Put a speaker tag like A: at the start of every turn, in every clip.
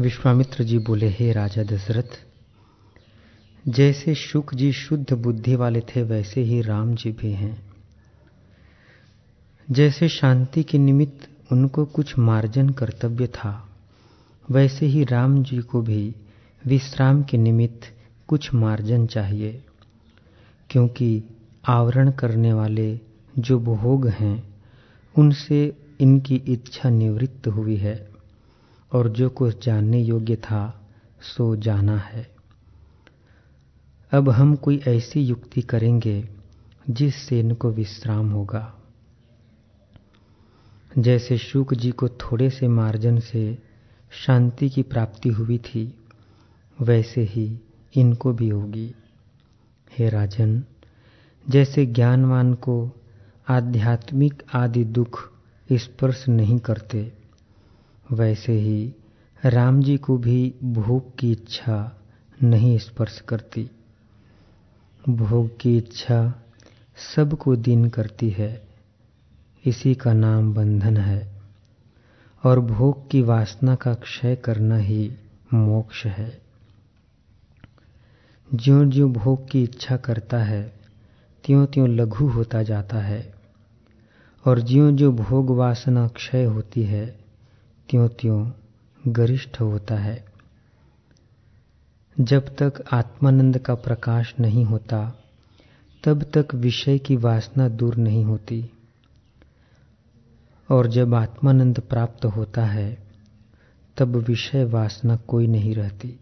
A: विश्वामित्र जी बोले, हे राजा दशरथ, जैसे शुक जी शुद्ध बुद्धि वाले थे, वैसे ही राम जी भी हैं। जैसे शांति के निमित्त उनको कुछ मार्जन कर्तव्य था, वैसे ही राम जी को भी विश्राम के निमित्त कुछ मार्जन चाहिए, क्योंकि आवरण करने वाले जो भोग हैं, उनसे इनकी इच्छा निवृत्त हुई है। और जो कुछ जानने योग्य था, सो जाना है। अब हम कोई ऐसी युक्ति करेंगे जिससे इनको विश्राम होगा। जैसे शुक जी को थोड़े से मार्जन से शांति की प्राप्ति हुई थी, वैसे ही इनको भी होगी। हे राजन, जैसे ज्ञानवान को आध्यात्मिक आदि दुख स्पर्श नहीं करते वैसे ही राम जी को भी भोग की इच्छा नहीं स्पर्श करती। भोग की इच्छा सबको दिन करती है। इसी का नाम बंधन है। और भोग की वासना का क्षय करना ही मोक्ष है। ज्यो ज्यो भोग की इच्छा करता है त्यों त्यों लघु होता जाता है। और ज्यो ज्यो भोग वासना क्षय होती है त्यों त्यों गरिष्ठ होता है। जब तक आत्मानंद का प्रकाश नहीं होता, तब तक विषय की वासना दूर नहीं होती। और जब आत्मानंद प्राप्त होता है, तब विषय वासना कोई नहीं रहती।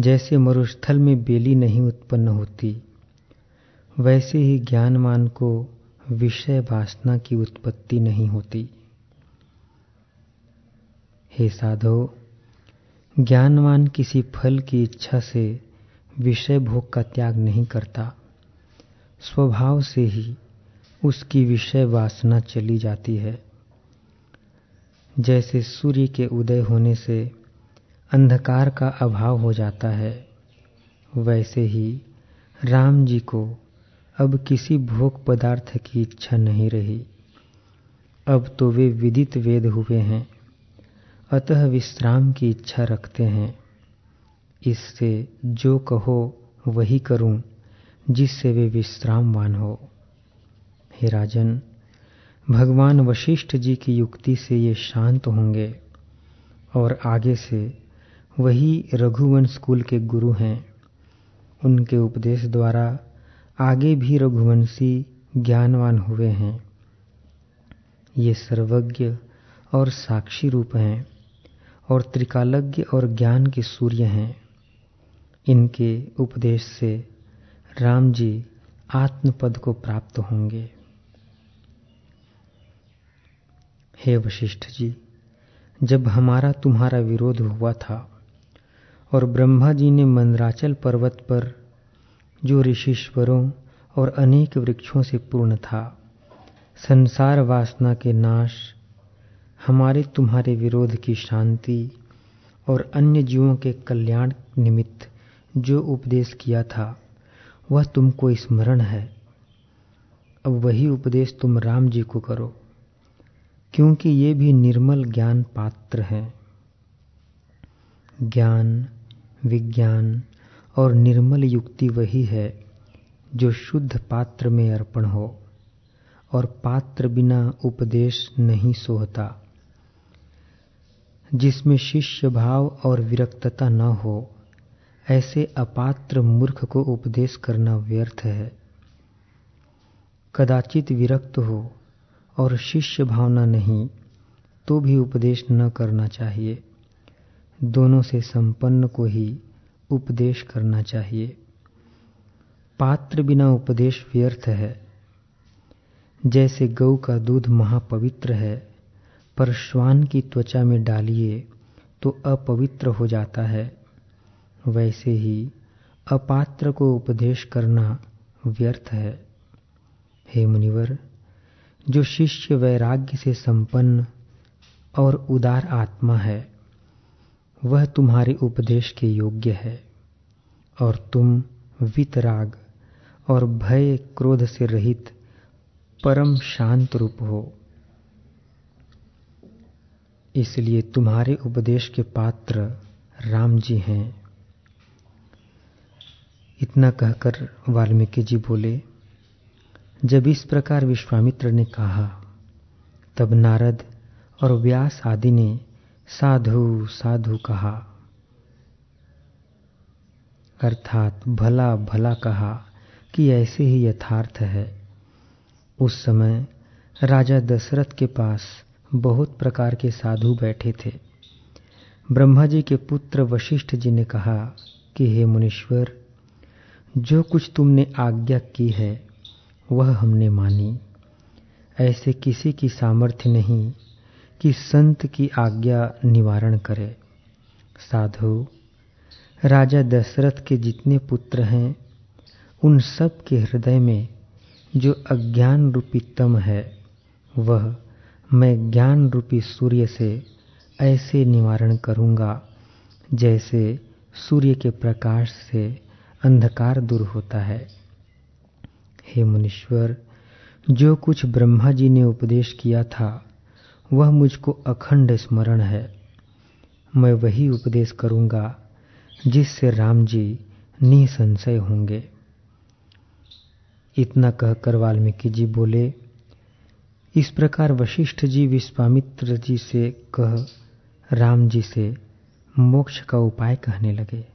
A: जैसे मरुस्थल में बेली नहीं उत्पन्न होती, वैसे ही ज्ञानमान को विषय वासना की उत्पत्ति नहीं होती। हे साधो, ज्ञानवान किसी फल की इच्छा से विषय भोग का त्याग नहीं करता। स्वभाव से ही उसकी विषय वासना चली जाती है। जैसे सूर्य के उदय होने से अंधकार का अभाव हो जाता है, वैसे ही राम जी को अब किसी भोग पदार्थ की इच्छा नहीं रही। अब तो वे विदित वेद हुए हैं। अतः विश्राम की इच्छा रखते हैं। इससे जो कहो, वही करूँ, जिससे वे विश्रामवान हो। हे राजन, भगवान वशिष्ठ जी की युक्ति से ये शांत होंगे, और आगे से वही रघुवंश कुल के गुरु हैं। उनके उपदेश द्वारा आगे भी रघुवंशी ज्ञानवान हुए हैं। ये सर्वज्ञ और साक्षी रूप हैं। और त्रिकालज्ञ और ज्ञान के सूर्य हैं। इनके उपदेश से राम जी आत्मपद को प्राप्त होंगे। हे वशिष्ठ जी, जब हमारा तुम्हारा विरोध हुआ था और ब्रह्मा जी ने मंदराचल पर्वत पर, जो ऋषिश्वरों और अनेक वृक्षों से पूर्ण था, संसार वासना के नाश हमारे तुम्हारे विरोध की शांति और अन्य जीवों के कल्याण निमित्त जो उपदेश किया था, वह तुमको स्मरण है। अब वही उपदेश तुम राम जी को करो, क्योंकि ये भी निर्मल ज्ञान पात्र हैं। ज्ञान, विज्ञान और निर्मल युक्ति वही है जो शुद्ध पात्र में अर्पण हो और पात्र बिना उपदेश नहीं सोहता। जिसमें शिष्य भाव और विरक्तता न हो, ऐसे अपात्र मूर्ख को उपदेश करना व्यर्थ है। कदाचित विरक्त हो और शिष्य भावना नहीं तो भी उपदेश न करना चाहिए। दोनों से संपन्न को ही उपदेश करना चाहिए। पात्र बिना उपदेश व्यर्थ है। जैसे गौ का दूध महापवित्र है पर श्वान की त्वचा में डालिए तो अपवित्र हो जाता है। वैसे ही अपात्र को उपदेश करना व्यर्थ है। हे मुनिवर, जो शिष्य वैराग्य से संपन्न और उदार आत्मा है, वह तुम्हारे उपदेश के योग्य है, और तुम वितराग और भय क्रोध से रहित परम शांत रूप हो। इसलिए तुम्हारे उपदेश के पात्र राम जी हैं। इतना कहकर वाल्मीकि जी बोले, जब इस प्रकार विश्वामित्र ने कहा, तब नारद और व्यास आदि ने साधु साधु कहा। अर्थात भला भला कहा कि ऐसे ही यथार्थ है। उस समय राजा दशरथ के पास बहुत प्रकार के साधु बैठे थे। ब्रह्मा जी के पुत्र वशिष्ठ जी ने कहा कि, हे मुनीश्वर, जो कुछ तुमने आज्ञा की है, वह हमने मानी। ऐसे किसी की सामर्थ्य नहीं कि संत की आज्ञा निवारण करे। साधु, राजा दशरथ के जितने पुत्र हैं, उन सब के हृदय में जो अज्ञान रूपी तम है, वह मैं ज्ञान रूपी सूर्य से ऐसे निवारण करूँगा, जैसे सूर्य के प्रकाश से अंधकार दूर होता है। हे मुनीश्वर, जो कुछ ब्रह्मा जी ने उपदेश किया था, वह मुझको अखंड स्मरण है। मैं वही उपदेश करूँगा, जिससे राम जी निसंशय होंगे। इतना कहकर वाल्मीकि जी बोले इस प्रकार वशिष्ठ जी विश्वामित्र जी से कह, राम जी से मोक्ष का उपाय कहने लगे।